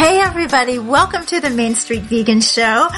Hey everybody, welcome to the Main Street Vegan Show.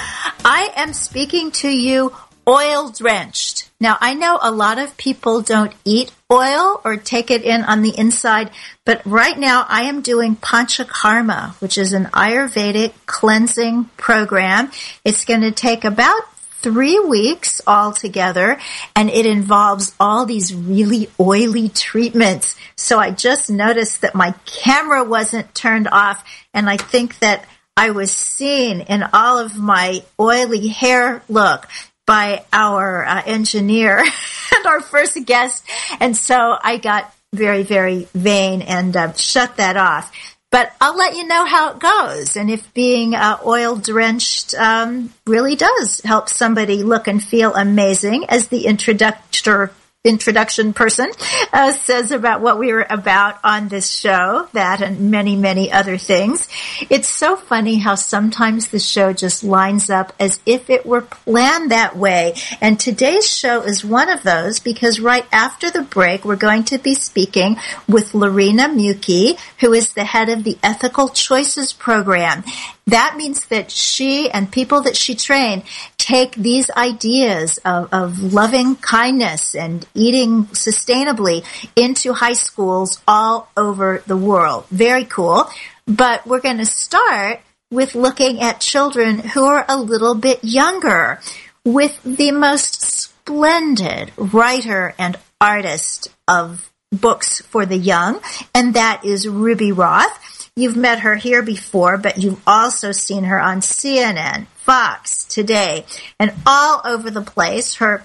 I am speaking to you oil drenched. Now I know a lot of people don't eat oil or take it in on the inside, but right now I am doing Panchakarma, which is an Ayurvedic cleansing program. It's going to take about three weeks altogether and it involves all these really oily treatments. So I just noticed that my camera wasn't turned off and I think that I was seen in all of my oily hair look by our uh, engineer and our first guest. And so I got very, very vain and uh, shut that off. But I'll let you know how it goes, and if being uh, oil drenched um, really does help somebody look and feel amazing, as the introductor introduction person uh, says about what we were about on this show, that and many, many other things. It's so funny how sometimes the show just lines up as if it were planned that way. And today's show is one of those because right after the break, we're going to be speaking with Lorena Muki, who is the head of the Ethical Choices Program. That means that she and people that she trained take these ideas of, of loving kindness and eating sustainably into high schools all over the world. Very cool. But we're going to start with looking at children who are a little bit younger with the most splendid writer and artist of books for the young, and that is Ruby Roth. You've met her here before, but you've also seen her on CNN, Fox, Today, and all over the place. Her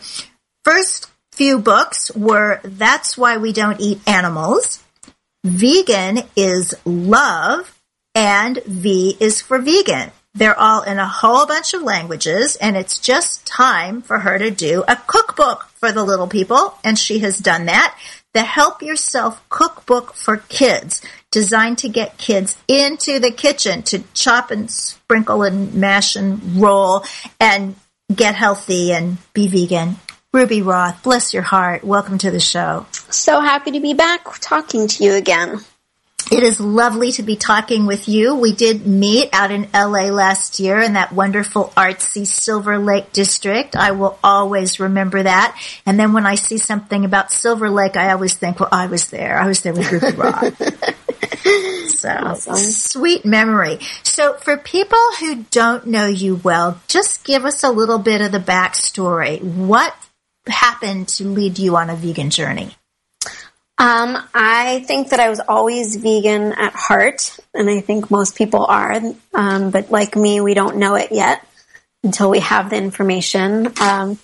first few books were That's Why We Don't Eat Animals, Vegan is Love, and V is for Vegan. They're all in a whole bunch of languages, and it's just time for her to do a cookbook for the little people, and she has done that. The Help Yourself Cookbook for Kids designed to get kids into the kitchen to chop and sprinkle and mash and roll and get healthy and be vegan. Ruby Roth, bless your heart. Welcome to the show. So happy to be back talking to you again. It is lovely to be talking with you. We did meet out in LA last year in that wonderful artsy Silver Lake district. I will always remember that. And then when I see something about Silver Lake, I always think, well, I was there. I was there with Ruby Roth. so awesome. sweet memory. So for people who don't know you well, just give us a little bit of the backstory. What happened to lead you on a vegan journey? Um, I think that I was always vegan at heart, and I think most people are. Um, but like me, we don't know it yet until we have the information. Um,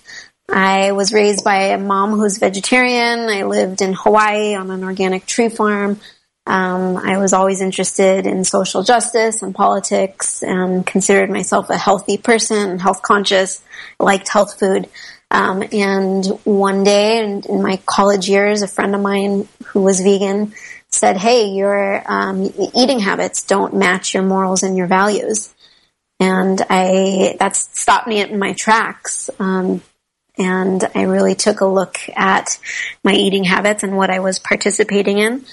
I was raised by a mom who's vegetarian. I lived in Hawaii on an organic tree farm. Um, I was always interested in social justice and politics and considered myself a healthy person, health conscious, liked health food. Um, and one day in, in, my college years, a friend of mine who was vegan said, Hey, your um, eating habits don't match your morals and your values. And I, that stopped me in my tracks. Um, and I really took a look at my eating habits and what I was participating in.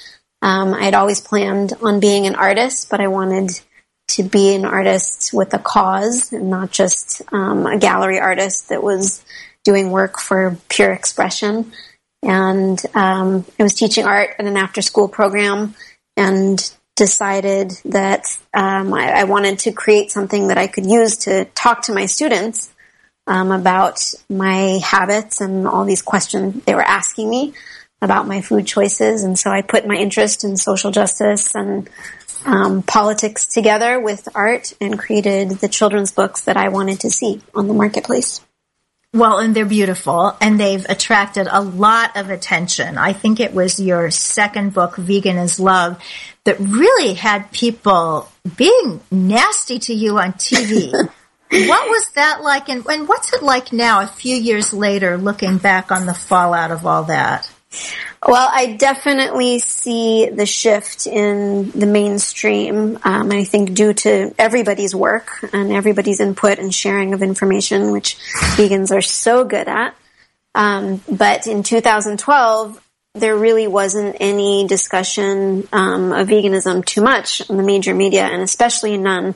Um, I had always planned on being an artist, but I wanted to be an artist with a cause and not just um, a gallery artist that was doing work for pure expression. And um, I was teaching art in an after school program and decided that um, I, I, wanted to create something that I could use to talk to my students um, about my habits and all these questions they were asking me about my food choices. And so I put my interest in social justice and um, politics together with art and created the children's books that I wanted to see on the marketplace. Well, and they're beautiful and they've attracted a lot of attention. I think it was your second book, Vegan is Love, that really had people being nasty to you on TV. what was that like and, and what's it like now a few years later looking back on the fallout of all that? Well, I definitely see the shift in the mainstream. Um, I think due to everybody's work and everybody's input and sharing of information, which vegans are so good at. Um, but in 2012, there really wasn't any discussion um, of veganism too much in the major media, and especially none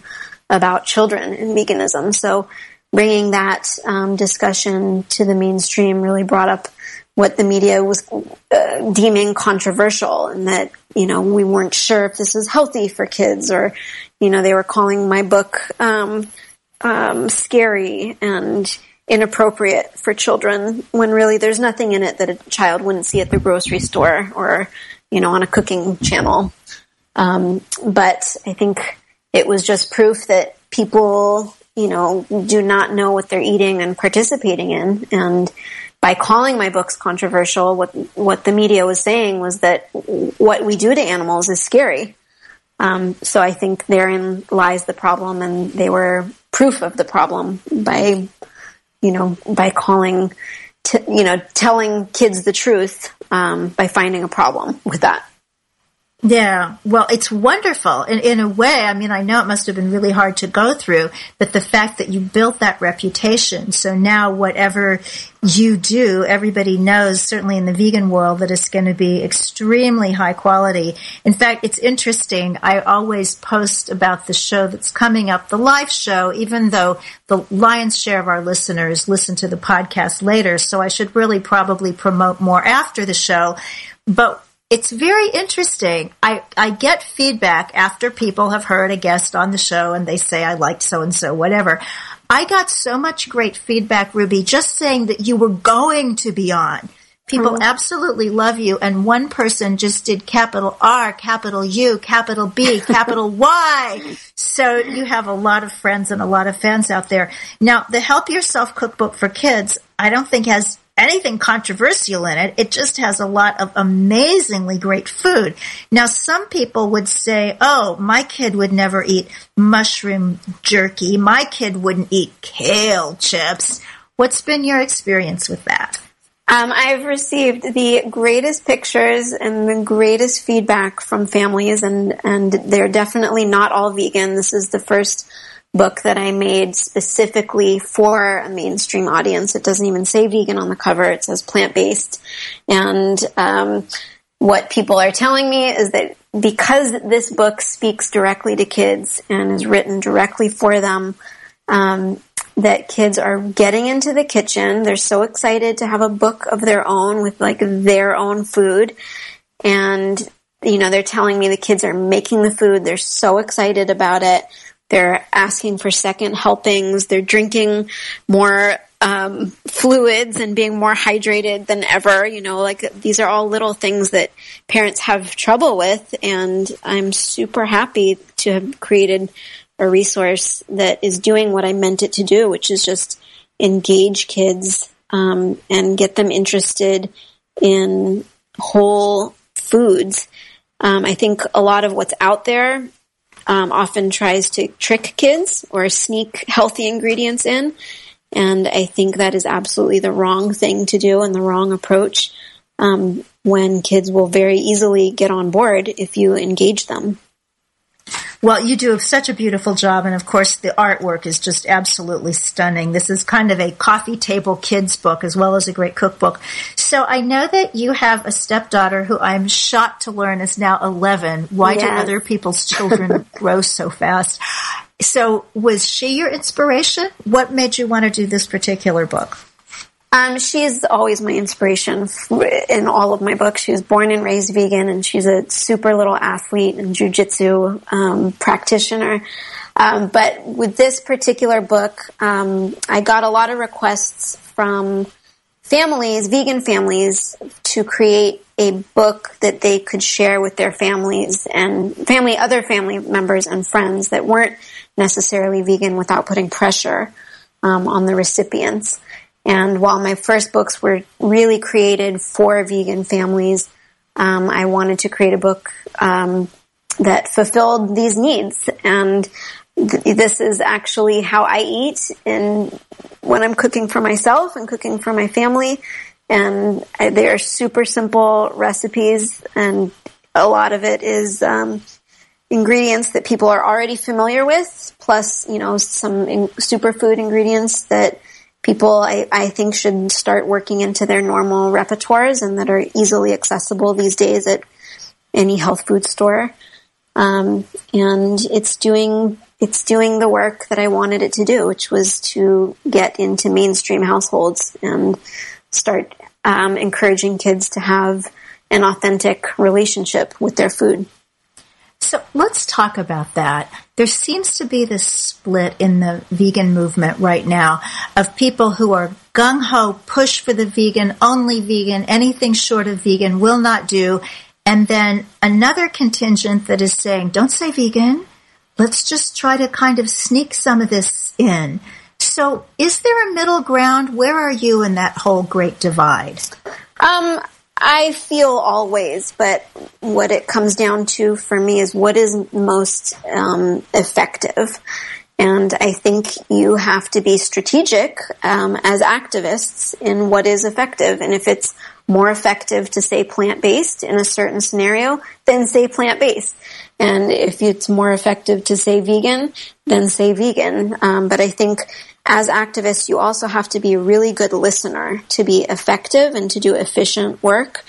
about children and veganism. So, bringing that um, discussion to the mainstream really brought up what the media was uh, deeming controversial and that, you know, we weren't sure if this was healthy for kids or, you know, they were calling my book, um, um, scary and inappropriate for children when really there's nothing in it that a child wouldn't see at the grocery store or, you know, on a cooking channel. Um, but I think it was just proof that people, you know, do not know what they're eating and participating in. And, by calling my books controversial, what what the media was saying was that what we do to animals is scary. Um, so I think therein lies the problem, and they were proof of the problem by, you know, by calling, t- you know, telling kids the truth um, by finding a problem with that. Yeah, well, it's wonderful in, in a way. I mean, I know it must have been really hard to go through, but the fact that you built that reputation, so now whatever you do, everybody knows, certainly in the vegan world, that it's going to be extremely high quality. In fact, it's interesting. I always post about the show that's coming up, the live show, even though the lion's share of our listeners listen to the podcast later. So I should really probably promote more after the show. But it's very interesting. I, I get feedback after people have heard a guest on the show and they say, I liked so and so, whatever. I got so much great feedback, Ruby, just saying that you were going to be on. People absolutely love you. And one person just did capital R, capital U, capital B, capital Y. So you have a lot of friends and a lot of fans out there. Now, the Help Yourself cookbook for kids, I don't think has anything controversial in it. It just has a lot of amazingly great food. Now, some people would say, oh, my kid would never eat mushroom jerky. My kid wouldn't eat kale chips. What's been your experience with that? Um, I've received the greatest pictures and the greatest feedback from families, and, and they're definitely not all vegan. This is the first book that I made specifically for a mainstream audience. It doesn't even say vegan on the cover. It says plant based. And, um, what people are telling me is that because this book speaks directly to kids and is written directly for them, um, that kids are getting into the kitchen. They're so excited to have a book of their own with like their own food. And, you know, they're telling me the kids are making the food. They're so excited about it They're asking for second helpings. They're drinking more um, fluids and being more hydrated than ever. You know, like these are all little things that parents have trouble with. And I'm super happy to have created a resource that is doing what I meant it to do, which is just engage kids um, and get them interested in whole foods. Um, I think a lot of what's out there um, often tries to trick kids or sneak healthy ingredients in. And I think that is absolutely the wrong thing to do and the wrong approach um, when kids will very easily get on board if you engage them. Well, you do such a beautiful job, and of course, the artwork is just absolutely stunning. This is kind of a coffee table kids book as well as a great cookbook. So I know that you have a stepdaughter who I'm shocked to learn is now 11. Why yes. do other people's children grow so fast? So was she your inspiration? What made you want to do this particular book? Um, she's always my inspiration in all of my books. She was born and raised vegan, and she's a super little athlete and jujitsu um, practitioner. Um, but with this particular book, um, I got a lot of requests from families, vegan families, to create a book that they could share with their families and family, other family members and friends that weren't necessarily vegan without putting pressure um, on the recipients. And while my first books were really created for vegan families, um, I wanted to create a book um, that fulfilled these needs. And th- this is actually how I eat and when I'm cooking for myself and cooking for my family. And I, they are super simple recipes, and a lot of it is um, ingredients that people are already familiar with, plus you know some in- superfood ingredients that people I, I think should start working into their normal repertoires and that are easily accessible these days at any health food store. Um, and it's doing it's doing the work that I wanted it to do, which was to get into mainstream households and start um, encouraging kids to have an authentic relationship with their food. So let's talk about that. There seems to be this split in the vegan movement right now of people who are gung ho, push for the vegan, only vegan, anything short of vegan will not do. And then another contingent that is saying, don't say vegan. Let's just try to kind of sneak some of this in. So is there a middle ground? Where are you in that whole great divide? Um, I feel always, but what it comes down to for me is what is most um, effective. And I think you have to be strategic um, as activists in what is effective. And if it's more effective to say plant based in a certain scenario, then say plant based. And if it's more effective to say vegan, then say vegan. Um, but I think as activists, you also have to be a really good listener to be effective and to do efficient work.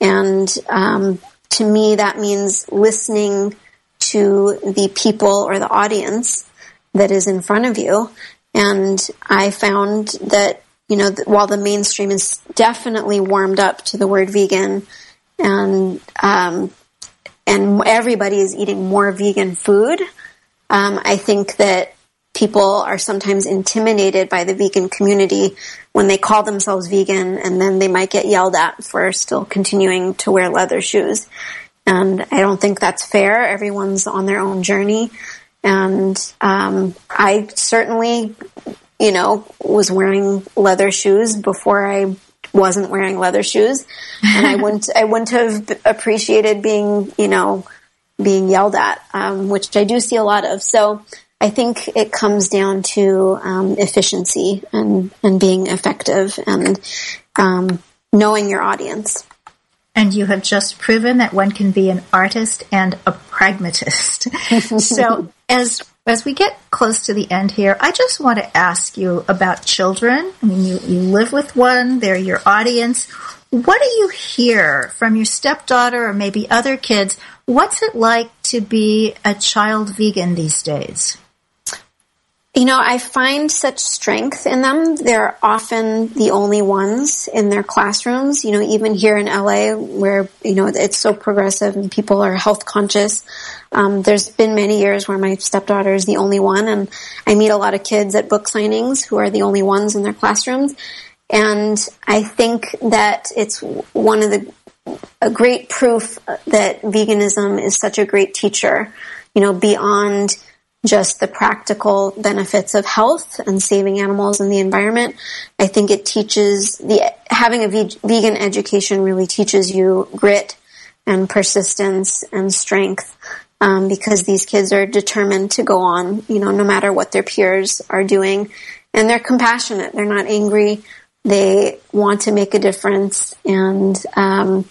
And um, to me, that means listening to the people or the audience that is in front of you. And I found that, you know, while the mainstream is definitely warmed up to the word vegan and, um, and everybody is eating more vegan food, um, I think that people are sometimes intimidated by the vegan community when they call themselves vegan and then they might get yelled at for still continuing to wear leather shoes. And I don't think that's fair. Everyone's on their own journey. And um, I certainly, you know, was wearing leather shoes before I wasn't wearing leather shoes, and I wouldn't I wouldn't have appreciated being, you know, being yelled at, um, which I do see a lot of. So I think it comes down to um, efficiency and, and being effective and um, knowing your audience. And you have just proven that one can be an artist and a pragmatist. so as as we get close to the end here, I just want to ask you about children. I mean, you, you live with one, they're your audience. What do you hear from your stepdaughter or maybe other kids? What's it like to be a child vegan these days? You know, I find such strength in them. They're often the only ones in their classrooms. You know, even here in LA, where, you know, it's so progressive and people are health conscious. Um, there's been many years where my stepdaughter is the only one, and I meet a lot of kids at book signings who are the only ones in their classrooms. And I think that it's one of the a great proof that veganism is such a great teacher. You know, beyond just the practical benefits of health and saving animals and the environment. I think it teaches the having a vegan education really teaches you grit and persistence and strength. Um, because these kids are determined to go on, you know, no matter what their peers are doing. And they're compassionate. They're not angry. They want to make a difference. And, um,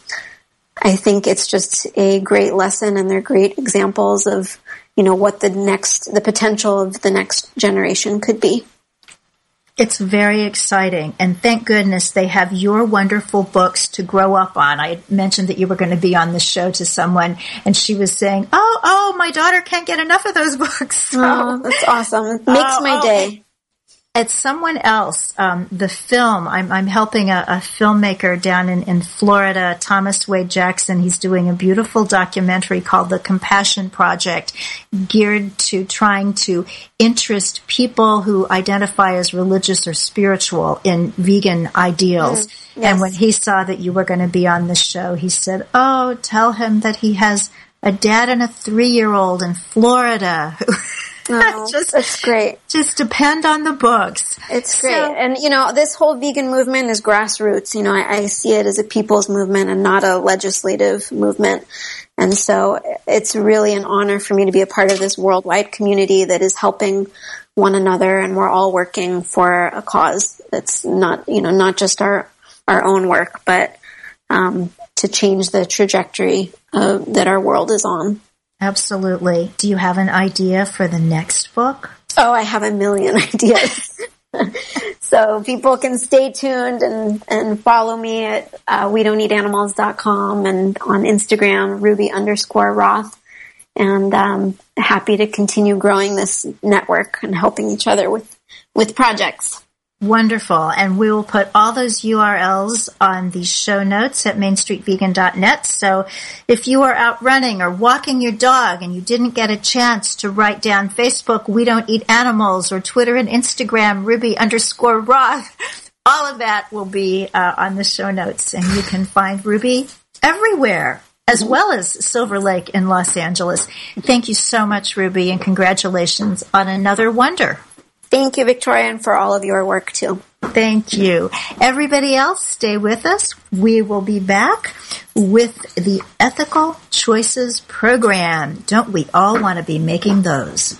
I think it's just a great lesson and they're great examples of you know, what the next, the potential of the next generation could be. It's very exciting. And thank goodness they have your wonderful books to grow up on. I mentioned that you were going to be on the show to someone and she was saying, Oh, oh, my daughter can't get enough of those books. So, oh, that's awesome. It makes oh, my oh, day at someone else, um, the film, I'm, I'm helping a, a, filmmaker down in, in Florida, Thomas Wade Jackson. He's doing a beautiful documentary called The Compassion Project, geared to trying to interest people who identify as religious or spiritual in vegan ideals. Mm, yes. And when he saw that you were going to be on the show, he said, Oh, tell him that he has a dad and a three year old in Florida Oh, just it's great. Just depend on the books. It's great, so, and you know this whole vegan movement is grassroots. You know, I, I see it as a people's movement and not a legislative movement. And so it's really an honor for me to be a part of this worldwide community that is helping one another, and we're all working for a cause that's not you know not just our our own work, but um, to change the trajectory uh, that our world is on. Absolutely. Do you have an idea for the next book? Oh, I have a million ideas. so people can stay tuned and, and follow me at uh, we don't eat animals.com and on Instagram, Ruby underscore Roth. And um, happy to continue growing this network and helping each other with, with projects. Wonderful. And we will put all those URLs on the show notes at mainstreetvegan.net. So if you are out running or walking your dog and you didn't get a chance to write down Facebook, we don't eat animals or Twitter and Instagram, Ruby underscore Roth, all of that will be uh, on the show notes and you can find Ruby everywhere as well as Silver Lake in Los Angeles. Thank you so much, Ruby, and congratulations on another wonder. Thank you, Victoria, and for all of your work too. Thank you. Everybody else, stay with us. We will be back with the Ethical Choices Program. Don't we all want to be making those?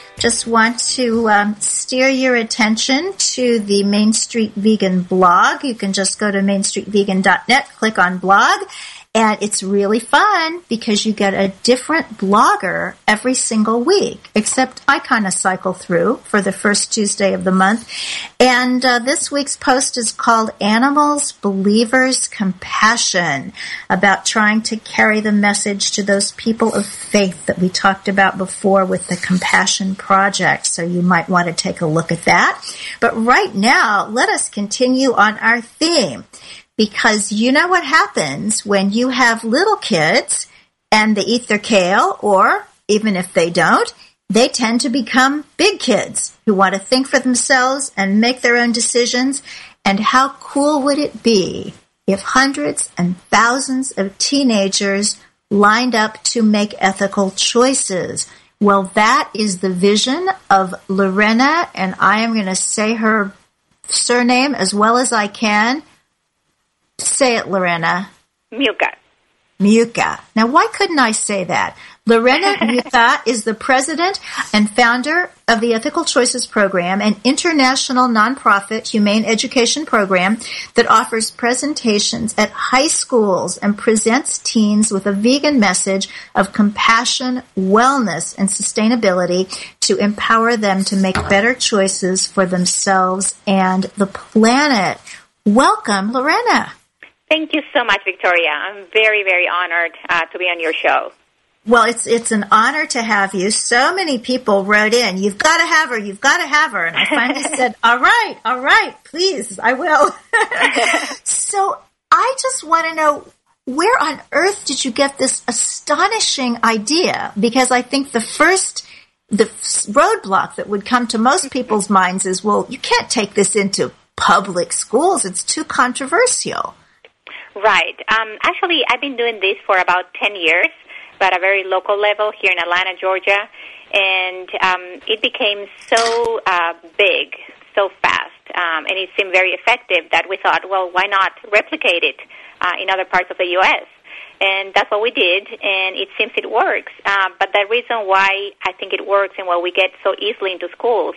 Just want to um, steer your attention to the Main Street Vegan blog. You can just go to mainstreetvegan.net, click on blog, and it's really fun because you get a different blogger every single week, except I kind of cycle through for the first Tuesday of the month. And uh, this week's post is called Animals, Believers, Compassion, about trying to carry the message to those people of faith that we talked about before with the Compassion Project. So you might want to take a look at that. But right now, let us continue on our theme because you know what happens when you have little kids and they eat their kale, or even if they don't, they tend to become big kids who want to think for themselves and make their own decisions. And how cool would it be if hundreds and thousands of teenagers lined up to make ethical choices? Well, that is the vision of Lorena, and I am going to say her surname as well as I can. Say it, Lorena. Mucke. Mucke. Now, why couldn't I say that? Lorena Mucke is the president and founder of the Ethical Choices Program, an international nonprofit humane education program that offers presentations at high schools and presents teens with a vegan message of compassion, wellness, and sustainability to empower them to make better choices for themselves and the planet. Welcome, Lorena. Thank you so much, Victoria. I'm very, very honored uh, to be on your show. Well, it's it's an honor to have you. So many people wrote in, "You've got to have her. You've got to have her." And I finally said, "All right, all right, please, I will." so I just want to know where on earth did you get this astonishing idea? Because I think the first the roadblock that would come to most people's minds is, "Well, you can't take this into public schools. It's too controversial." Right. Um, actually, I've been doing this for about 10 years, but a very local level here in Atlanta, Georgia. And um, it became so uh, big, so fast, um, and it seemed very effective that we thought, well, why not replicate it uh, in other parts of the U.S.? And that's what we did, and it seems it works. Uh, but the reason why I think it works and why we get so easily into schools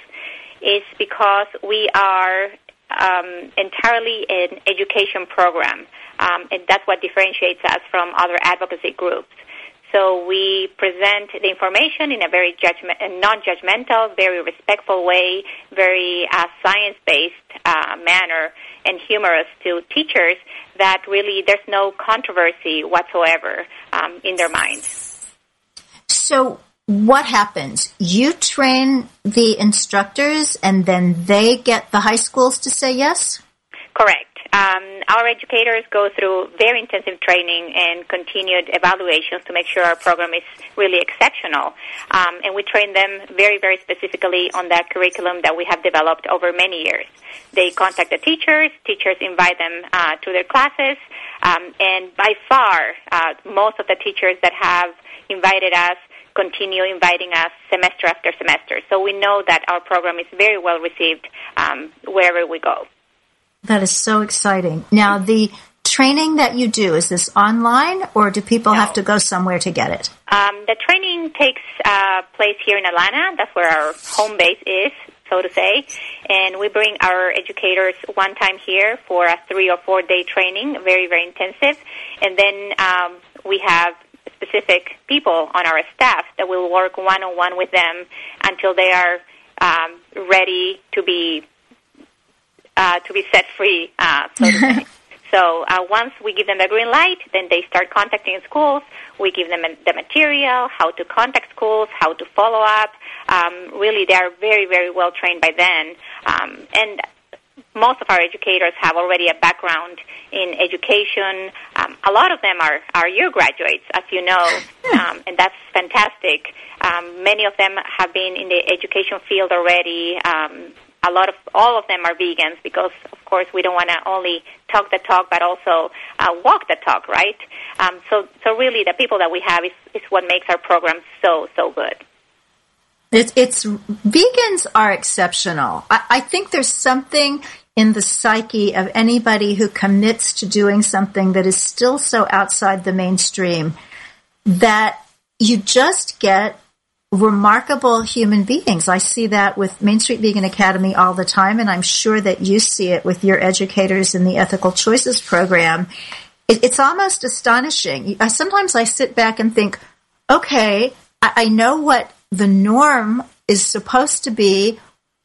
is because we are um, entirely an education program, um, and that's what differentiates us from other advocacy groups. So we present the information in a very judgment, non-judgmental, very respectful way, very uh, science-based uh, manner, and humorous to teachers. That really there's no controversy whatsoever um, in their minds. So what happens? You train the instructors and then they get the high schools to say yes? Correct. Um, our educators go through very intensive training and continued evaluations to make sure our program is really exceptional. Um, and we train them very, very specifically on that curriculum that we have developed over many years. They contact the teachers, teachers invite them uh, to their classes, um, and by far, uh, most of the teachers that have invited us continue inviting us semester after semester. So we know that our program is very well received um, wherever we go. That is so exciting. Now, the training that you do, is this online or do people have to go somewhere to get it? Um, the training takes uh, place here in Atlanta. That's where our home base is, so to say. And we bring our educators one time here for a three or four day training, very, very intensive. And then um, we have specific people on our staff that will work one on one with them until they are um, ready to be uh, to be set free, uh, so. So uh, once we give them the green light, then they start contacting schools. We give them the material, how to contact schools, how to follow up. Um, really, they are very, very well trained by then. Um, and most of our educators have already a background in education. Um, a lot of them are, are year graduates, as you know, um, and that's fantastic. Um, many of them have been in the education field already. Um, a lot of all of them are vegans because, of course, we don't want to only talk the talk, but also uh, walk the talk, right? Um, so, so really, the people that we have is, is what makes our program so so good. It's, it's vegans are exceptional. I, I think there's something in the psyche of anybody who commits to doing something that is still so outside the mainstream that you just get remarkable human beings. I see that with Main Street Vegan Academy all the time, and I'm sure that you see it with your educators in the Ethical Choices program. It, it's almost astonishing. Sometimes I sit back and think, okay, I know what the norm is supposed to be.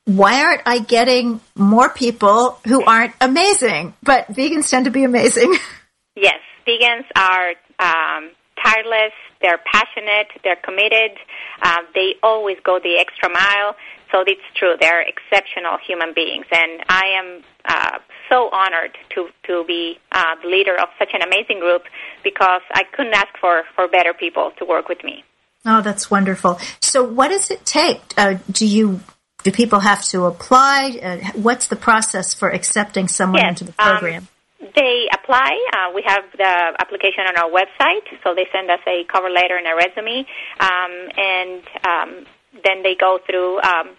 Why aren't I getting more people who aren't amazing? But vegans tend to be amazing. Yes, vegans are um, tireless. They're passionate. They're committed. Uh, they always go the extra mile. So it's true. They're exceptional human beings, and I am uh, so honored to to be uh, the leader of such an amazing group because I couldn't ask for for better people to work with me. Oh, that's wonderful. So, what does it take? Uh, do you do people have to apply? Uh, what's the process for accepting someone Yes, into the um, program? They apply. Uh, we have the application on our website, so they send us a cover letter and a resume, um, and um, then they go through um,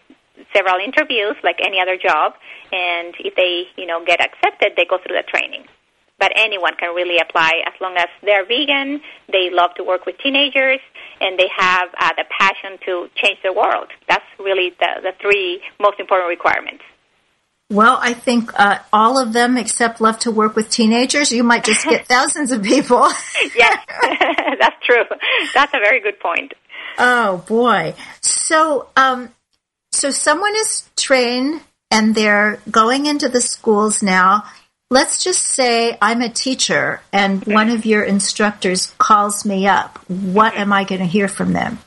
several interviews, like any other job. And if they, you know, get accepted, they go through the training. But anyone can really apply as long as they're vegan, they love to work with teenagers, and they have uh, the passion to change the world. That's really the, the three most important requirements. Well, I think uh, all of them except love to work with teenagers. You might just get thousands of people. Yes, that's true. That's a very good point. Oh boy. So, um, so someone is trained and they're going into the schools now. Let's just say I'm a teacher and one of your instructors calls me up. What am I going to hear from them?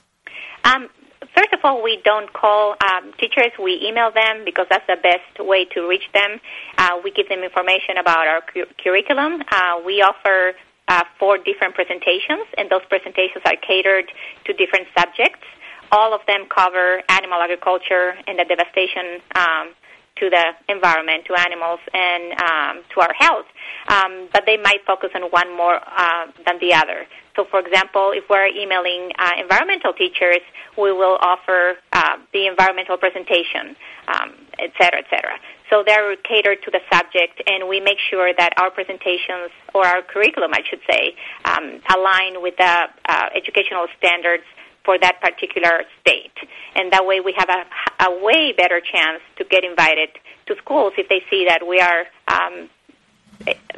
Um, first of all, we don't call um, teachers. We email them because that's the best way to reach them. Uh, we give them information about our cu- curriculum. Uh, we offer uh, four different presentations, and those presentations are catered to different subjects. All of them cover animal agriculture and the devastation um, to the environment, to animals, and um, to our health. Um, but they might focus on one more uh, than the other. So, for example, if we're emailing uh, environmental teachers, we will offer uh, the environmental presentation, um, et cetera, et cetera. So they're catered to the subject, and we make sure that our presentations, or our curriculum, I should say, um, align with the uh, educational standards for that particular state. And that way we have a, a way better chance to get invited to schools if they see that we are um,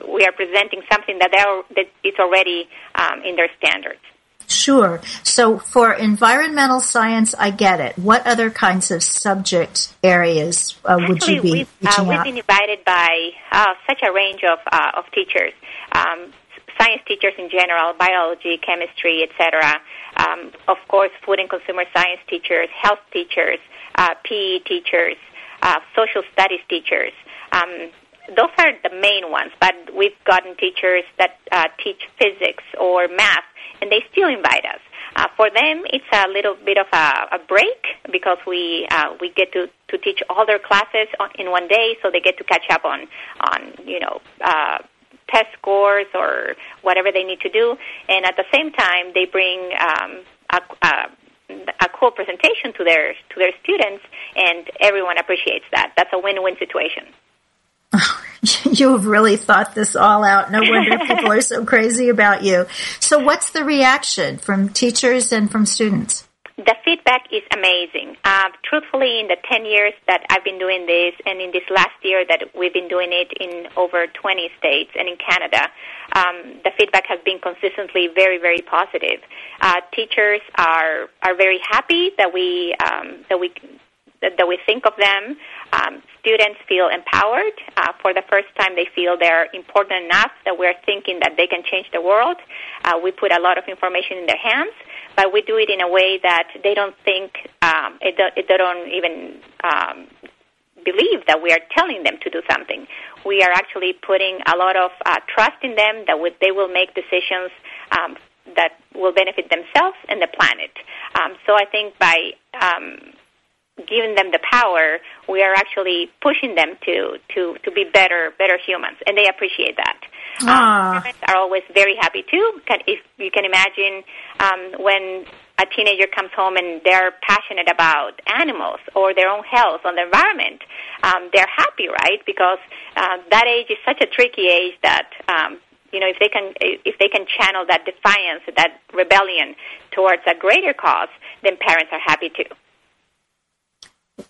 we are presenting something that, are, that is already um, in their standards. Sure. So for environmental science, I get it. What other kinds of subject areas uh, would Actually, you be we've, uh, we've been invited by uh, such a range of, uh, of teachers, um, science teachers in general, biology, chemistry, etc. Um, of course, food and consumer science teachers, health teachers, uh, PE teachers, uh, social studies teachers. Um, those are the main ones, but we've gotten teachers that uh, teach physics or math, and they still invite us. Uh, for them, it's a little bit of a, a break because we uh, we get to, to teach all their classes on, in one day, so they get to catch up on on you know uh, test scores or whatever they need to do, and at the same time, they bring um, a, a a cool presentation to their to their students, and everyone appreciates that. That's a win-win situation. you have really thought this all out. No wonder people are so crazy about you. So what's the reaction from teachers and from students? The feedback is amazing. Uh, truthfully, in the 10 years that I've been doing this, and in this last year that we've been doing it in over 20 states and in Canada, um, the feedback has been consistently very, very positive. Uh, teachers are are very happy that we um, that we that, that we think of them. Um, students feel empowered. Uh, for the first time, they feel they're important enough that we're thinking that they can change the world. Uh, we put a lot of information in their hands, but we do it in a way that they don't think, um, it, it, they don't even um, believe that we are telling them to do something. We are actually putting a lot of uh, trust in them that would, they will make decisions um, that will benefit themselves and the planet. Um, so I think by um, giving them the power, we are actually pushing them to, to, to be better better humans, and they appreciate that. Ah. Um, parents are always very happy too. If you can imagine um, when a teenager comes home and they're passionate about animals or their own health or the environment, um, they're happy, right? Because uh, that age is such a tricky age that um, you know if they can if they can channel that defiance, that rebellion towards a greater cause, then parents are happy too.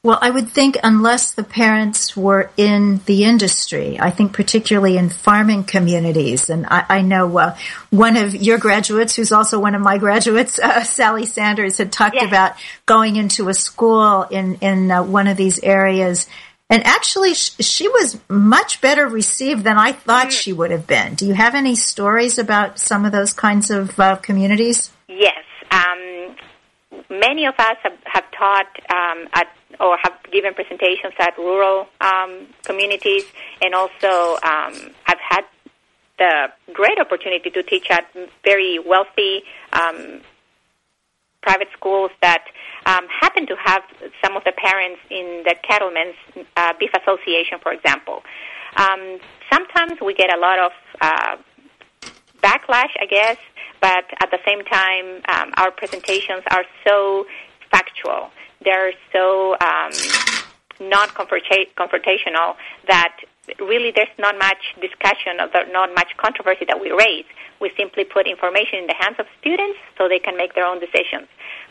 Well, I would think unless the parents were in the industry, I think particularly in farming communities, and I, I know uh, one of your graduates, who's also one of my graduates, uh, Sally Sanders, had talked Yes. about going into a school in in uh, one of these areas, and actually sh- she was much better received than I thought she would have been. Do you have any stories about some of those kinds of uh, communities? Yes. Um, many of us have, have taught um, at or have given presentations at rural um, communities, and also um, I've had the great opportunity to teach at very wealthy um, private schools that um, happen to have some of the parents in the cattlemen's uh, beef association, for example. Um, sometimes we get a lot of uh, backlash, I guess, but at the same time, um, our presentations are so factual. They're so um, not confronta- confrontational that really there's not much discussion or not much controversy that we raise. We simply put information in the hands of students so they can make their own decisions.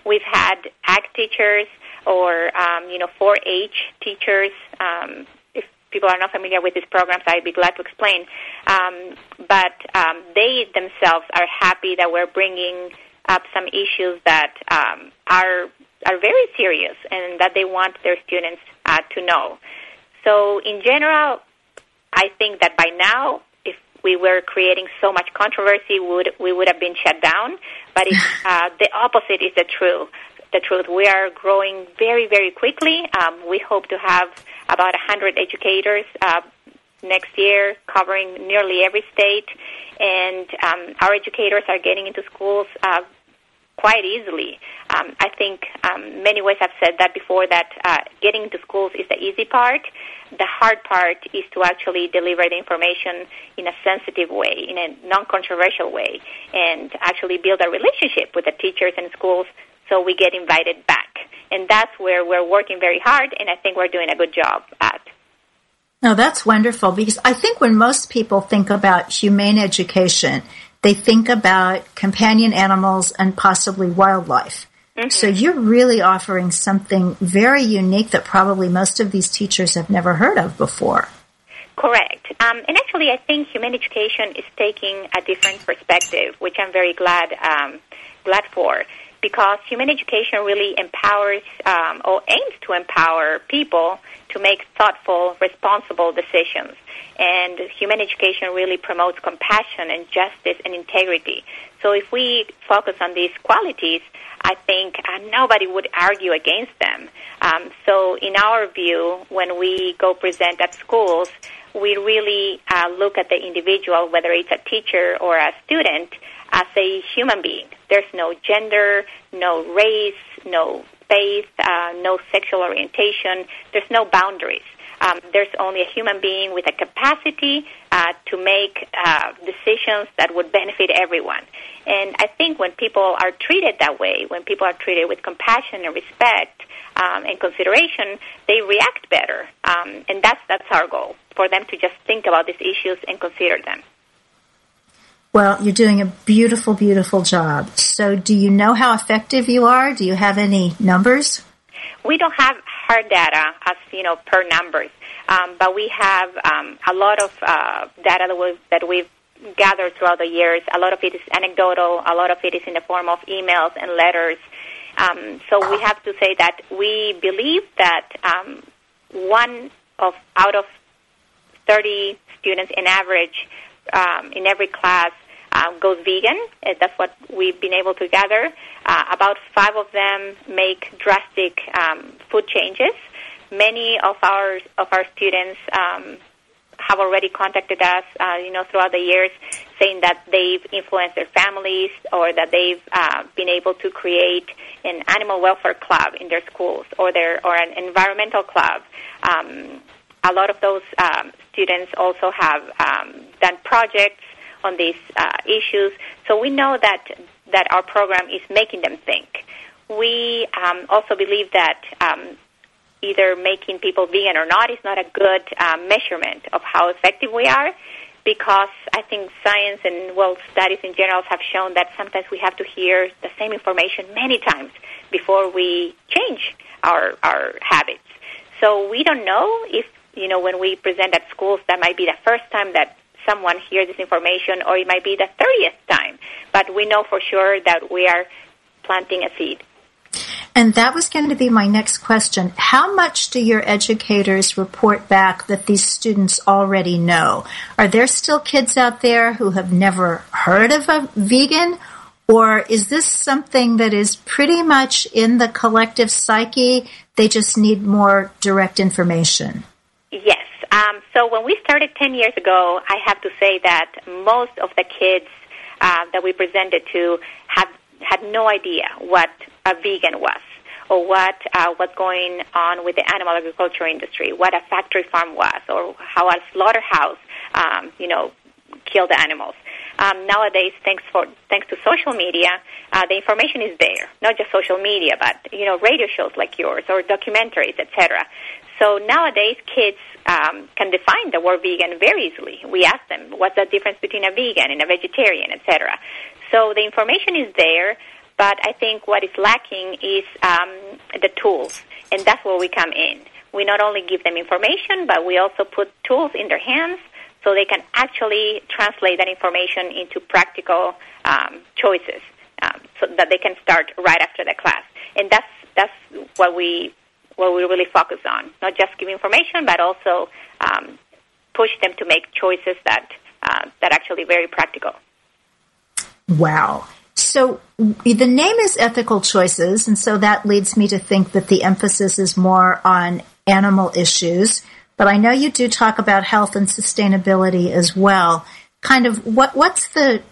We've had ag teachers or um, you know 4-H teachers. Um, if people are not familiar with these programs, I'd be glad to explain. Um, but um, they themselves are happy that we're bringing up some issues that um, are are very serious and that they want their students uh, to know. So, in general, I think that by now, if we were creating so much controversy, we would we would have been shut down. But uh, the opposite is the truth. The truth. We are growing very very quickly. Um, we hope to have about 100 educators uh, next year, covering nearly every state, and um, our educators are getting into schools. Uh, quite easily. Um, I think um, many ways I've said that before that uh, getting into schools is the easy part. The hard part is to actually deliver the information in a sensitive way, in a non-controversial way, and actually build a relationship with the teachers and schools so we get invited back. And that's where we're working very hard, and I think we're doing a good job at. No, that's wonderful because I think when most people think about humane education, they think about companion animals and possibly wildlife. So you're really offering something very unique that probably most of these teachers have never heard of before. Correct. Um, and actually, I think human education is taking a different perspective, which I'm very glad um, glad for because human education really empowers um, or aims to empower people to make thoughtful, responsible decisions. And human education really promotes compassion and justice and integrity. So if we focus on these qualities, I think uh, nobody would argue against them. Um, so in our view, when we go present at schools, we really uh, look at the individual, whether it's a teacher or a student, as a human being. There's no gender, no race, no faith, uh, no sexual orientation. There's no boundaries. Um, there's only a human being with a capacity uh, to make uh, decisions that would benefit everyone. And I think when people are treated that way, when people are treated with compassion and respect um, and consideration, they react better. Um, and that's that's our goal for them to just think about these issues and consider them. Well, you're doing a beautiful, beautiful job. So, do you know how effective you are? Do you have any numbers? We don't have hard data as you know per numbers, um, but we have um, a lot of uh, data that we've, that we've gathered throughout the years. A lot of it is anecdotal. A lot of it is in the form of emails and letters. Um, so we have to say that we believe that um, one of out of 30 students in average um, in every class um, goes vegan. Uh, That's what we've been able to gather. Uh, about five of them make drastic um, food changes. Many of our of our students um, have already contacted us, uh, you know, throughout the years, saying that they've influenced their families or that they've uh, been able to create an animal welfare club in their schools or their or an environmental club. Um, a lot of those um, students also have um, done projects on these uh, issues. So we know that that our program is making them think. We um, also believe that um, either making people vegan or not is not a good um, measurement of how effective we are because I think science and well studies in general have shown that sometimes we have to hear the same information many times before we change our our habits. So we don't know if you know when we present at schools that might be the first time that someone hear this information or it might be the 30th time. But we know for sure that we are planting a seed. And that was going to be my next question. How much do your educators report back that these students already know? Are there still kids out there who have never heard of a vegan? Or is this something that is pretty much in the collective psyche? They just need more direct information. Yes. Um, so when we started 10 years ago, I have to say that most of the kids uh, that we presented to had had no idea what a vegan was or what uh, was going on with the animal agriculture industry, what a factory farm was, or how a slaughterhouse, um, you know, killed animals. Um, nowadays, thanks for thanks to social media, uh, the information is there. Not just social media, but you know, radio shows like yours or documentaries, etc. So nowadays, kids um, can define the word vegan very easily. We ask them, what's the difference between a vegan and a vegetarian, etc. So the information is there, but I think what is lacking is um, the tools, and that's where we come in. We not only give them information, but we also put tools in their hands so they can actually translate that information into practical um, choices, um, so that they can start right after the class. And that's that's what we what we really focus on, not just give information, but also um, push them to make choices that uh, that actually very practical. Wow. So the name is ethical choices, and so that leads me to think that the emphasis is more on animal issues. But I know you do talk about health and sustainability as well. Kind of what what's the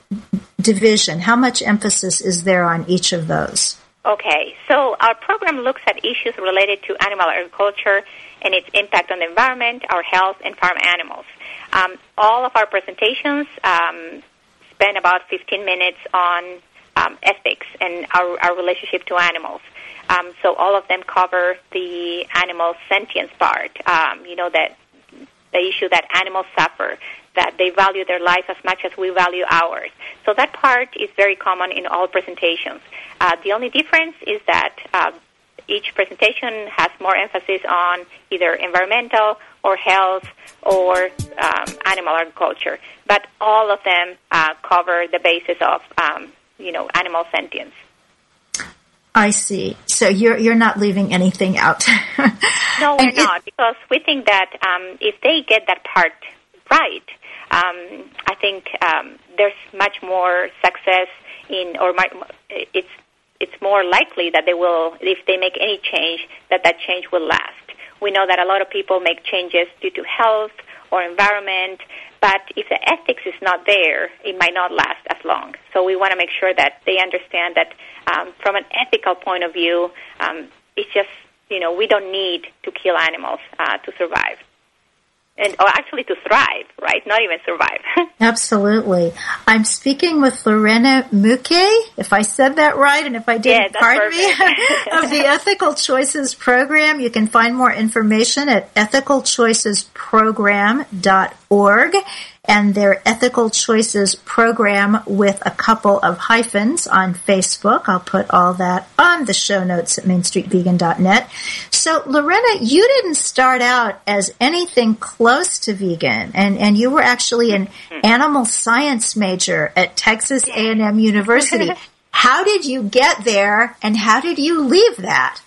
division? How much emphasis is there on each of those? Okay, so our program looks at issues related to animal agriculture and its impact on the environment, our health, and farm animals. Um, all of our presentations um, spend about 15 minutes on um, ethics and our, our relationship to animals. Um, so all of them cover the animal sentience part. Um, you know that the issue that animals suffer, that they value their life as much as we value ours. So that part is very common in all presentations. Uh, the only difference is that uh, each presentation has more emphasis on either environmental or health or um, animal agriculture, but all of them uh, cover the basis of um, you know, animal sentience. I see. So you're you're not leaving anything out. No, we're it- not, because we think that um, if they get that part right, um, I think um, there's much more success in, or mi- it's it's more likely that they will, if they make any change, that that change will last. We know that a lot of people make changes due to health or environment, but if the ethics is not there, it might not last as long. So we want to make sure that they understand that um, from an ethical point of view, um, it's just you know we don't need to kill animals uh, to survive, and or actually to thrive, right? Not even survive. Absolutely. I'm speaking with Lorena Mucke, if I said that right, and if I didn't, Yeah, pardon me, of the Ethical Choices Program. You can find more information at ethicalchoicesprogram.org and their Ethical Choices Program with a couple of hyphens on Facebook. I'll put all that on the show notes at mainstreetvegan.net. So, Lorena, you didn't start out as anything close to vegan, and, and you were actually an hmm. animal science major at Texas A&M University. how did you get there, and how did you leave that?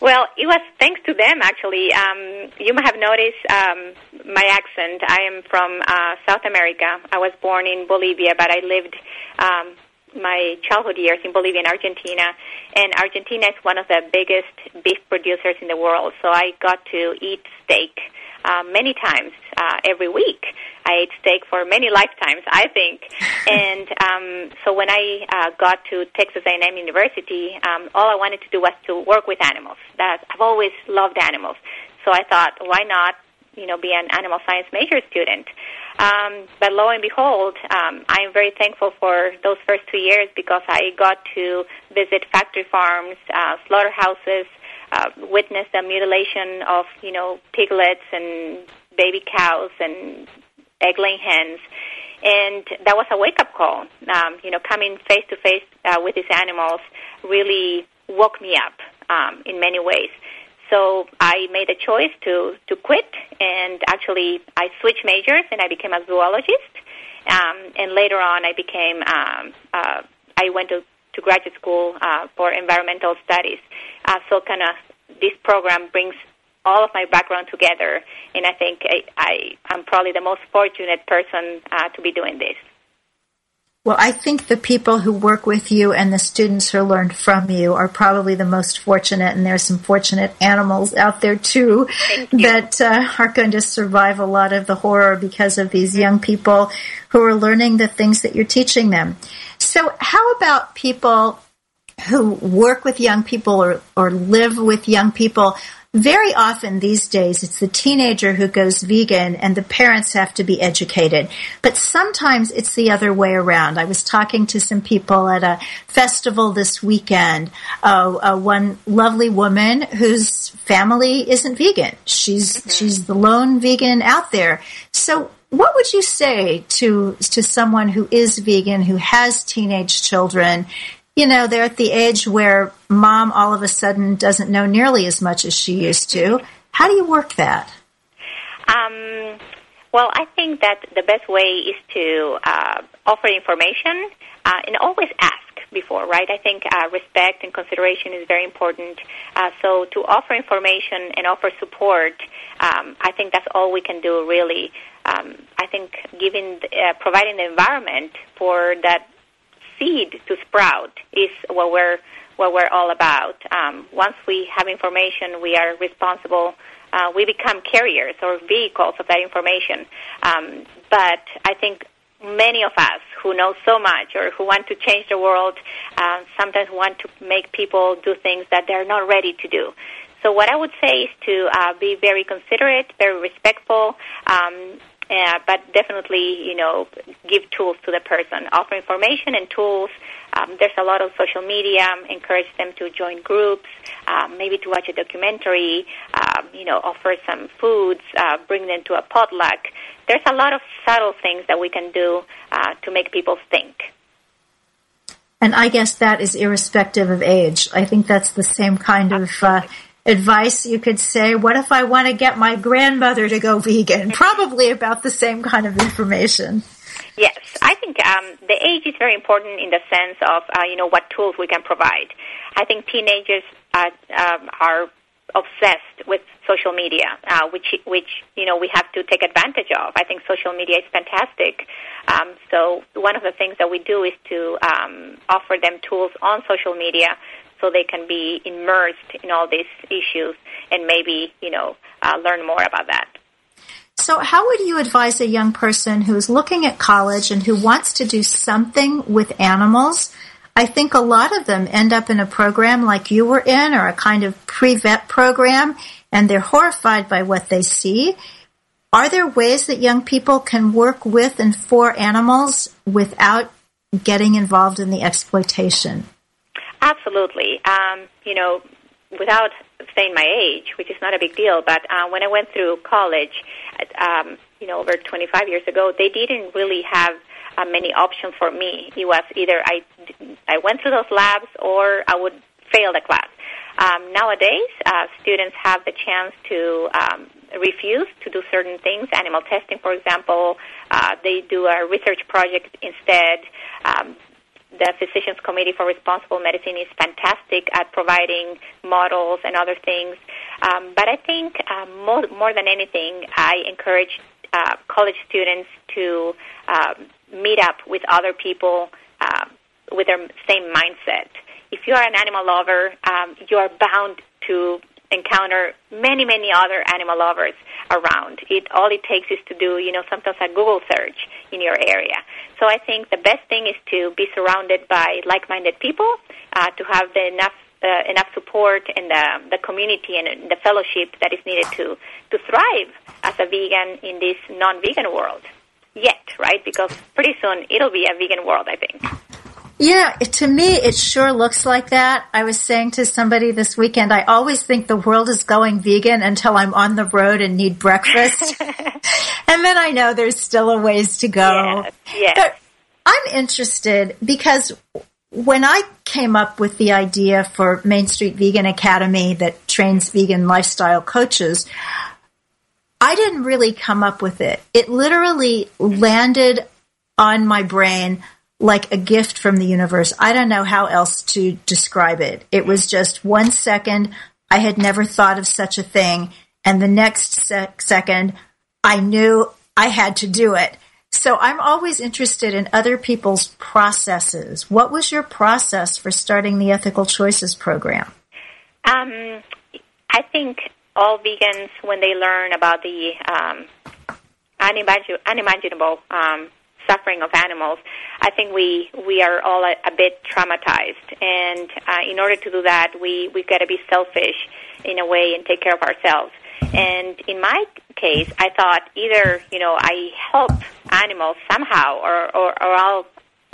Well, it was thanks to them actually. Um, you might have noticed um, my accent. I am from uh, South America. I was born in Bolivia, but I lived um, my childhood years in Bolivia and Argentina. And Argentina is one of the biggest beef producers in the world. So I got to eat steak uh, many times uh, every week. I ate steak for many lifetimes, I think. and um, so when I uh, got to Texas A&M University, um, all I wanted to do was to work with animals. That I've always loved animals. So I thought, why not, you know, be an animal science major student? Um, but lo and behold, um, I am very thankful for those first two years because I got to visit factory farms, uh, slaughterhouses, uh, witness the mutilation of you know piglets and baby cows and egg laying hens, and that was a wake up call. Um, you know, coming face to face with these animals really woke me up um, in many ways. So I made a choice to to quit, and actually I switched majors and I became a zoologist. Um, and later on, I became um, uh, I went to to graduate school uh, for environmental studies. Uh, so kind of this program brings all of my background together, and I think I, I I'm probably the most fortunate person uh, to be doing this. Well, I think the people who work with you and the students who learned from you are probably the most fortunate, and there's some fortunate animals out there too that uh, are going to survive a lot of the horror because of these young people who are learning the things that you're teaching them. So, how about people who work with young people or, or live with young people? Very often these days, it's the teenager who goes vegan and the parents have to be educated. But sometimes it's the other way around. I was talking to some people at a festival this weekend. Uh, uh, one lovely woman whose family isn't vegan. She's, she's the lone vegan out there. So what would you say to, to someone who is vegan, who has teenage children you know, they're at the age where mom all of a sudden doesn't know nearly as much as she used to. How do you work that? Um, well, I think that the best way is to uh, offer information uh, and always ask before, right? I think uh, respect and consideration is very important. Uh, so to offer information and offer support, um, I think that's all we can do, really. Um, I think giving, uh, providing the environment for that seed to sprout is what we're what we're all about. Um, once we have information, we are responsible. Uh, we become carriers or vehicles of that information. Um, but I think many of us who know so much or who want to change the world uh, sometimes want to make people do things that they're not ready to do. So what I would say is to uh, be very considerate, very respectful, um, uh, but definitely, you know, give tools to the person, offer information and tools. Um, there's a lot of social media. Encourage them to join groups, um, maybe to watch a documentary. Um, you know, offer some foods, uh, bring them to a potluck. There's a lot of subtle things that we can do uh, to make people think. And I guess that is irrespective of age. I think that's the same kind of uh, advice you could say. What if I want to get my grandmother to go vegan? Probably about the same kind of information. Yes, I think um, the age is very important in the sense of uh, you know what tools we can provide. I think teenagers uh, um, are obsessed with social media, uh, which which you know we have to take advantage of. I think social media is fantastic. Um, so one of the things that we do is to um, offer them tools on social media so they can be immersed in all these issues and maybe you know uh, learn more about that. So, how would you advise a young person who's looking at college and who wants to do something with animals? I think a lot of them end up in a program like you were in or a kind of pre-vet program and they're horrified by what they see. Are there ways that young people can work with and for animals without getting involved in the exploitation? Absolutely. Um, you know, without saying my age, which is not a big deal, but uh, when I went through college, um, you know, over 25 years ago, they didn't really have uh, many options for me. It was either I, I went through those labs or I would fail the class. Um, nowadays, uh, students have the chance to um, refuse to do certain things, animal testing, for example. Uh, they do a research project instead. Um, the Physicians Committee for Responsible Medicine is fantastic at providing models and other things. Um, but I think um, more, more than anything, I encourage uh, college students to um, meet up with other people uh, with their same mindset. If you are an animal lover, um, you are bound to encounter many, many other animal lovers around. It all it takes is to do, you know, sometimes a Google search in your area. So I think the best thing is to be surrounded by like-minded people, uh, to have the enough uh, enough support and the, the community and the fellowship that is needed to to thrive as a vegan in this non-vegan world. Yet, right? Because pretty soon it'll be a vegan world, I think. Yeah, to me, it sure looks like that. I was saying to somebody this weekend, I always think the world is going vegan until I'm on the road and need breakfast. and then I know there's still a ways to go. Yes, yes. But I'm interested because when I came up with the idea for Main Street Vegan Academy that trains vegan lifestyle coaches, I didn't really come up with it. It literally landed on my brain like a gift from the universe. I don't know how else to describe it. It was just one second. I had never thought of such a thing. And the next sec- second, I knew I had to do it. So I'm always interested in other people's processes. What was your process for starting the Ethical Choices program? Um, I think all vegans, when they learn about the um, unimaginable um, suffering of animals, I think we we are all a, a bit traumatized. And uh, in order to do that, we we got to be selfish in a way and take care of ourselves. And in my case, I thought either you know I help animals somehow, or or, or I'll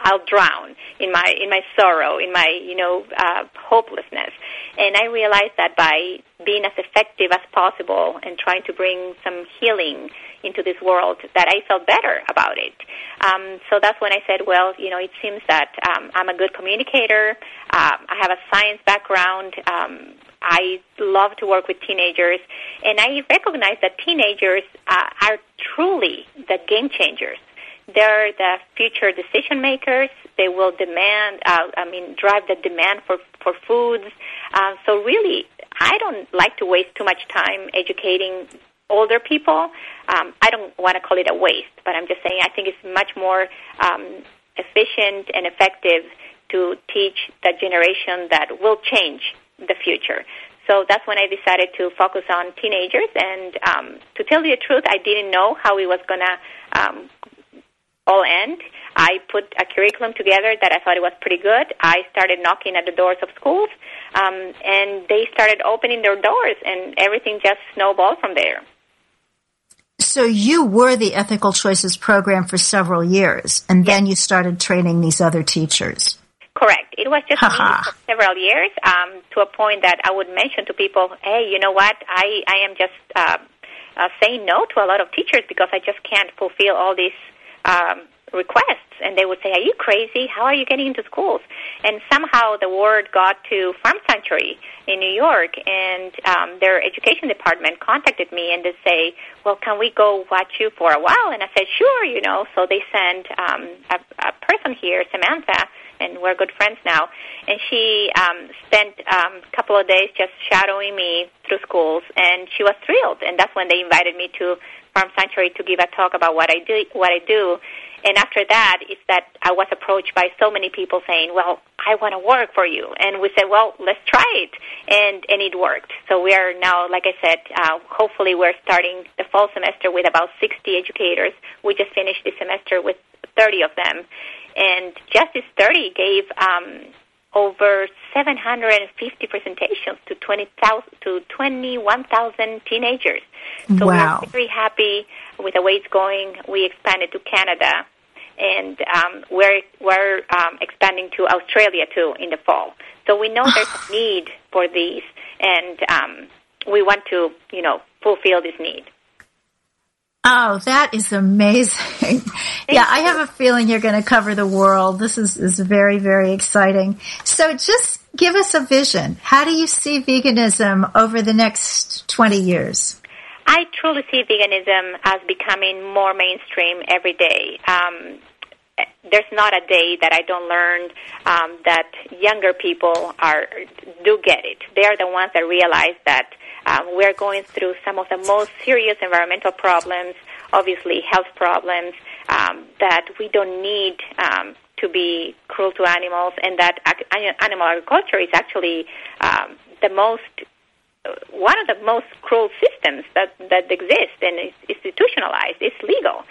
I'll drown in my in my sorrow, in my you know uh, hopelessness. And I realized that by being as effective as possible and trying to bring some healing into this world, that I felt better about it. Um, so that's when I said, well, you know, it seems that um, I'm a good communicator. Uh, I have a science background. Um, I love to work with teenagers, and I recognize that teenagers uh, are truly the game changers. They're the future decision makers. They will demand, uh, I mean, drive the demand for for foods. Uh, so really, I don't like to waste too much time educating older people. Um, I don't want to call it a waste, but I'm just saying I think it's much more um, efficient and effective to teach the generation that will change the future. So that's when I decided to focus on teenagers. And um, to tell you the truth, I didn't know how it was going to um, all end. I put a curriculum together that I thought it was pretty good. I started knocking at the doors of schools, um, and they started opening their doors, and everything just snowballed from there. So you were the Ethical Choices program for several years, and then you started training these other teachers. Correct. It was just for several years um, to a point that I would mention to people, "Hey, you know what? I I am just uh, uh, saying no to a lot of teachers because I just can't fulfill all these um, requests." and they would say, "Are you crazy? How are you getting into schools?" And somehow the word got to Farm Sanctuary in New York, and um, their education department contacted me and they say, "Well, can we go watch you for a while?" And I said, "Sure," you know. So they sent um, a, a person here, Samantha, and we're good friends now. And she um, spent um, a couple of days just shadowing me through schools, and she was thrilled. And that's when they invited me to Farm Sanctuary to give a talk about what I do. What I do. And after that, is that I was approached by so many people saying, "Well, I want to work for you," and we said, "Well, let's try it," and and it worked. So we are now, like I said, uh, hopefully we're starting the fall semester with about 60 educators. We just finished the semester with 30 of them, and just this 30 gave um, over 750 presentations to 20,000 to 21,000 teenagers. So Wow. we're very happy with the way it's going. We expanded to Canada, and um, we're we're um, expanding to Australia too in the fall. So we know there's a need for these, and um, we want to you know fulfill this need. Oh, that is amazing. yeah, I have a feeling you're going to cover the world. This is, is very, very exciting. So just give us a vision. How do you see veganism over the next 20 years? I truly see veganism as becoming more mainstream every day. Um, there's not a day that I don't learn um, that younger people are do get it. They are the ones that realize that um, we're going through some of the most serious environmental problems, obviously health problems, um, that we don't need um, to be cruel to animals, and that animal agriculture is actually um, the most one of the most cruel systems that that exist and is institutionalized. It's legal,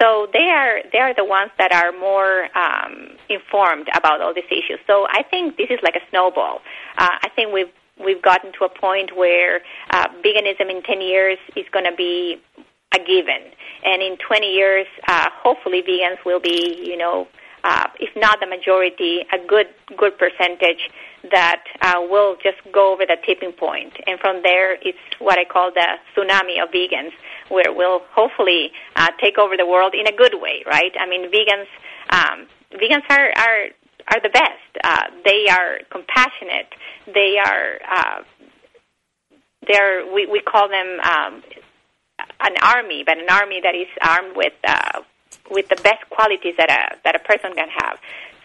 so they are they are the ones that are more um, informed about all these issues. So I think this is like a snowball. Uh, I think we've we've gotten to a point where uh, veganism in ten years is going to be a given, and in twenty years, uh, hopefully, vegans will be you know. Uh, if not the majority, a good good percentage that uh, will just go over the tipping point, and from there, it's what I call the tsunami of vegans, where we'll hopefully uh, take over the world in a good way, right? I mean, vegans um, vegans are are are the best. Uh, they are compassionate. They are uh, they're we we call them um, an army, but an army that is armed with uh, with the best qualities that a that a person can have.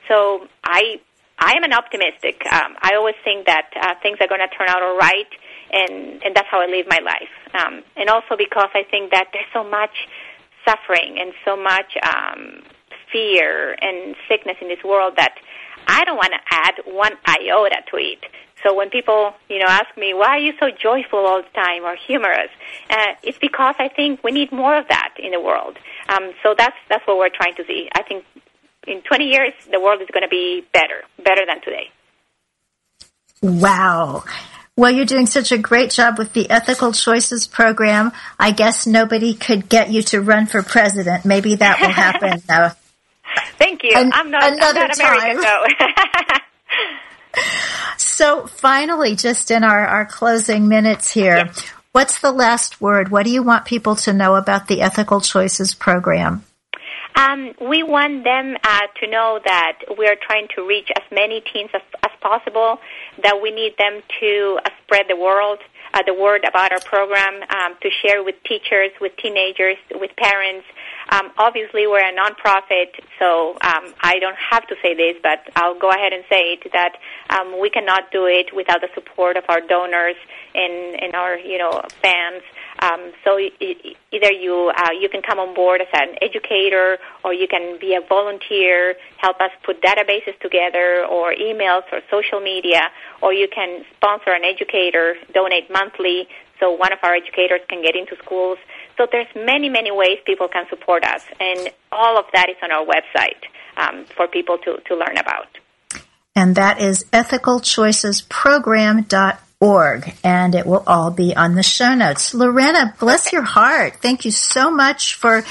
So I I am an optimistic. Um, I always think that uh, things are going to turn out all right, and and that's how I live my life. Um, and also because I think that there's so much suffering and so much um, fear and sickness in this world that I don't want to add one iota to it. So when people, you know, ask me why are you so joyful all the time or humorous, uh, it's because I think we need more of that in the world. Um, so that's that's what we're trying to see. I think in 20 years the world is going to be better, better than today. Wow. Well, you're doing such a great job with the Ethical Choices program. I guess nobody could get you to run for president. Maybe that will happen. uh, Thank you. An- I'm not. I'm another not American, though. so finally, just in our, our closing minutes here, what's the last word? What do you want people to know about the Ethical Choices program? Um, we want them uh, to know that we are trying to reach as many teens as, as possible. That we need them to uh, spread the world, uh, the word about our program, um, to share with teachers, with teenagers, with parents. Um, obviously, we're a nonprofit, so um, I don't have to say this, but I'll go ahead and say it that um, we cannot do it without the support of our donors and, and our, you know, fans. Um, so e- either you uh, you can come on board as an educator, or you can be a volunteer, help us put databases together, or emails, or social media, or you can sponsor an educator, donate monthly, so one of our educators can get into schools. So there's many many ways people can support us, and all of that is on our website um, for people to to learn about. And that is ethicalchoicesprogram.org. And it will all be on the show notes. Lorena, bless your heart. Thank you so much for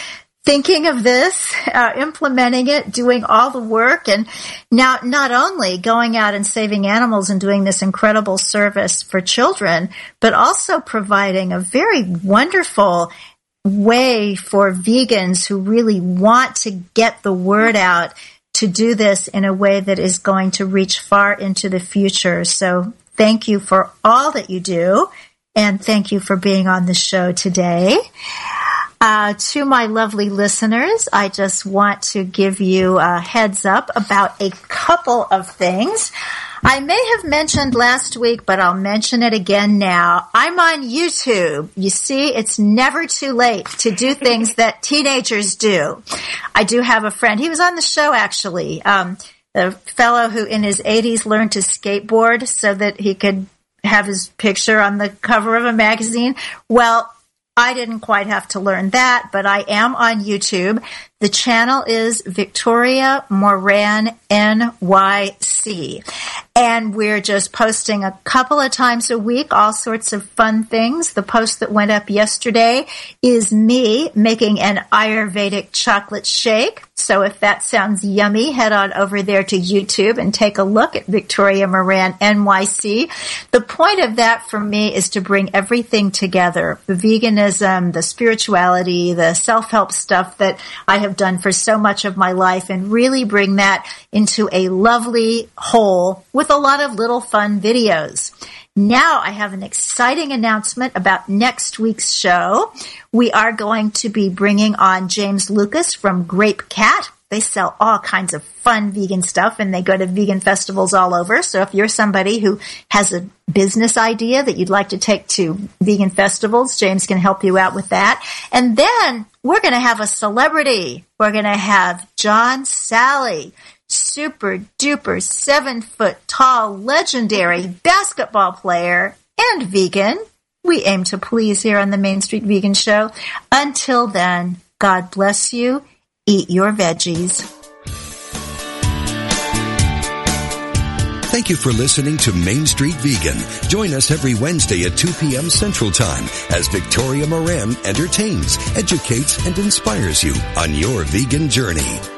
thinking of this, uh, implementing it, doing all the work, and now not only going out and saving animals and doing this incredible service for children, but also providing a very wonderful way for vegans who really want to get the word out to do this in a way that is going to reach far into the future. So thank you for all that you do. And thank you for being on the show today. Uh, to my lovely listeners, I just want to give you a heads up about a couple of things. I may have mentioned last week, but I'll mention it again now. I'm on YouTube. You see, it's never too late to do things that teenagers do. I do have a friend. He was on the show actually. Um, a fellow who in his 80s learned to skateboard so that he could have his picture on the cover of a magazine. Well, I didn't quite have to learn that, but I am on YouTube. The channel is Victoria Moran NYC. And we're just posting a couple of times a week, all sorts of fun things. The post that went up yesterday is me making an Ayurvedic chocolate shake. So if that sounds yummy, head on over there to YouTube and take a look at Victoria Moran NYC. The point of that for me is to bring everything together. The veganism, the spirituality, the self-help stuff that I have done for so much of my life and really bring that into a lovely whole with a lot of little fun videos. Now I have an exciting announcement about next week's show. We are going to be bringing on James Lucas from Grape Cat. They sell all kinds of fun vegan stuff and they go to vegan festivals all over. So if you're somebody who has a business idea that you'd like to take to vegan festivals, James can help you out with that. And then we're going to have a celebrity. We're going to have John Salley super duper seven foot tall legendary basketball player and vegan. We aim to please here on the Main Street Vegan Show. Until then, God bless you. Eat your veggies. Thank you for listening to Main Street Vegan. Join us every Wednesday at 2 p.m. Central Time as Victoria Moran entertains, educates, and inspires you on your vegan journey.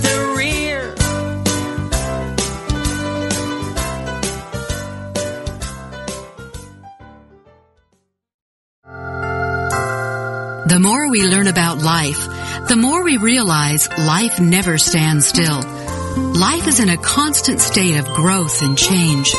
The more we learn about life, the more we realize life never stands still. Life is in a constant state of growth and change.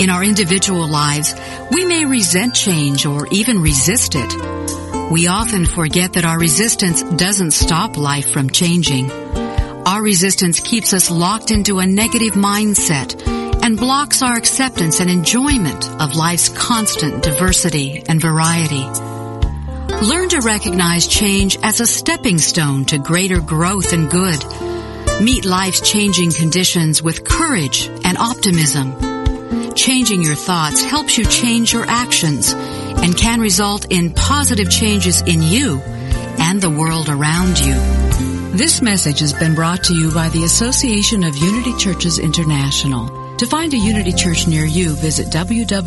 In our individual lives, we may resent change or even resist it. We often forget that our resistance doesn't stop life from changing. Our resistance keeps us locked into a negative mindset and blocks our acceptance and enjoyment of life's constant diversity and variety. Learn to recognize change as a stepping stone to greater growth and good. Meet life's changing conditions with courage and optimism. Changing your thoughts helps you change your actions and can result in positive changes in you and the world around you. This message has been brought to you by the Association of Unity Churches International. To find a Unity Church near you, visit www.unity.org.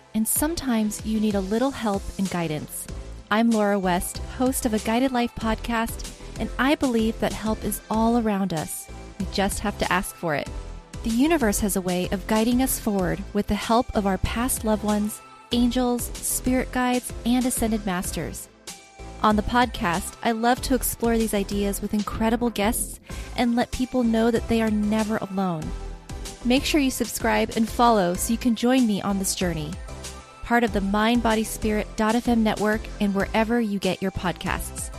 and sometimes you need a little help and guidance. I'm Laura West, host of a Guided Life podcast, and I believe that help is all around us. We just have to ask for it. The universe has a way of guiding us forward with the help of our past loved ones, angels, spirit guides, and ascended masters. On the podcast, I love to explore these ideas with incredible guests and let people know that they are never alone. Make sure you subscribe and follow so you can join me on this journey. Part of the Mind Body network and wherever you get your podcasts.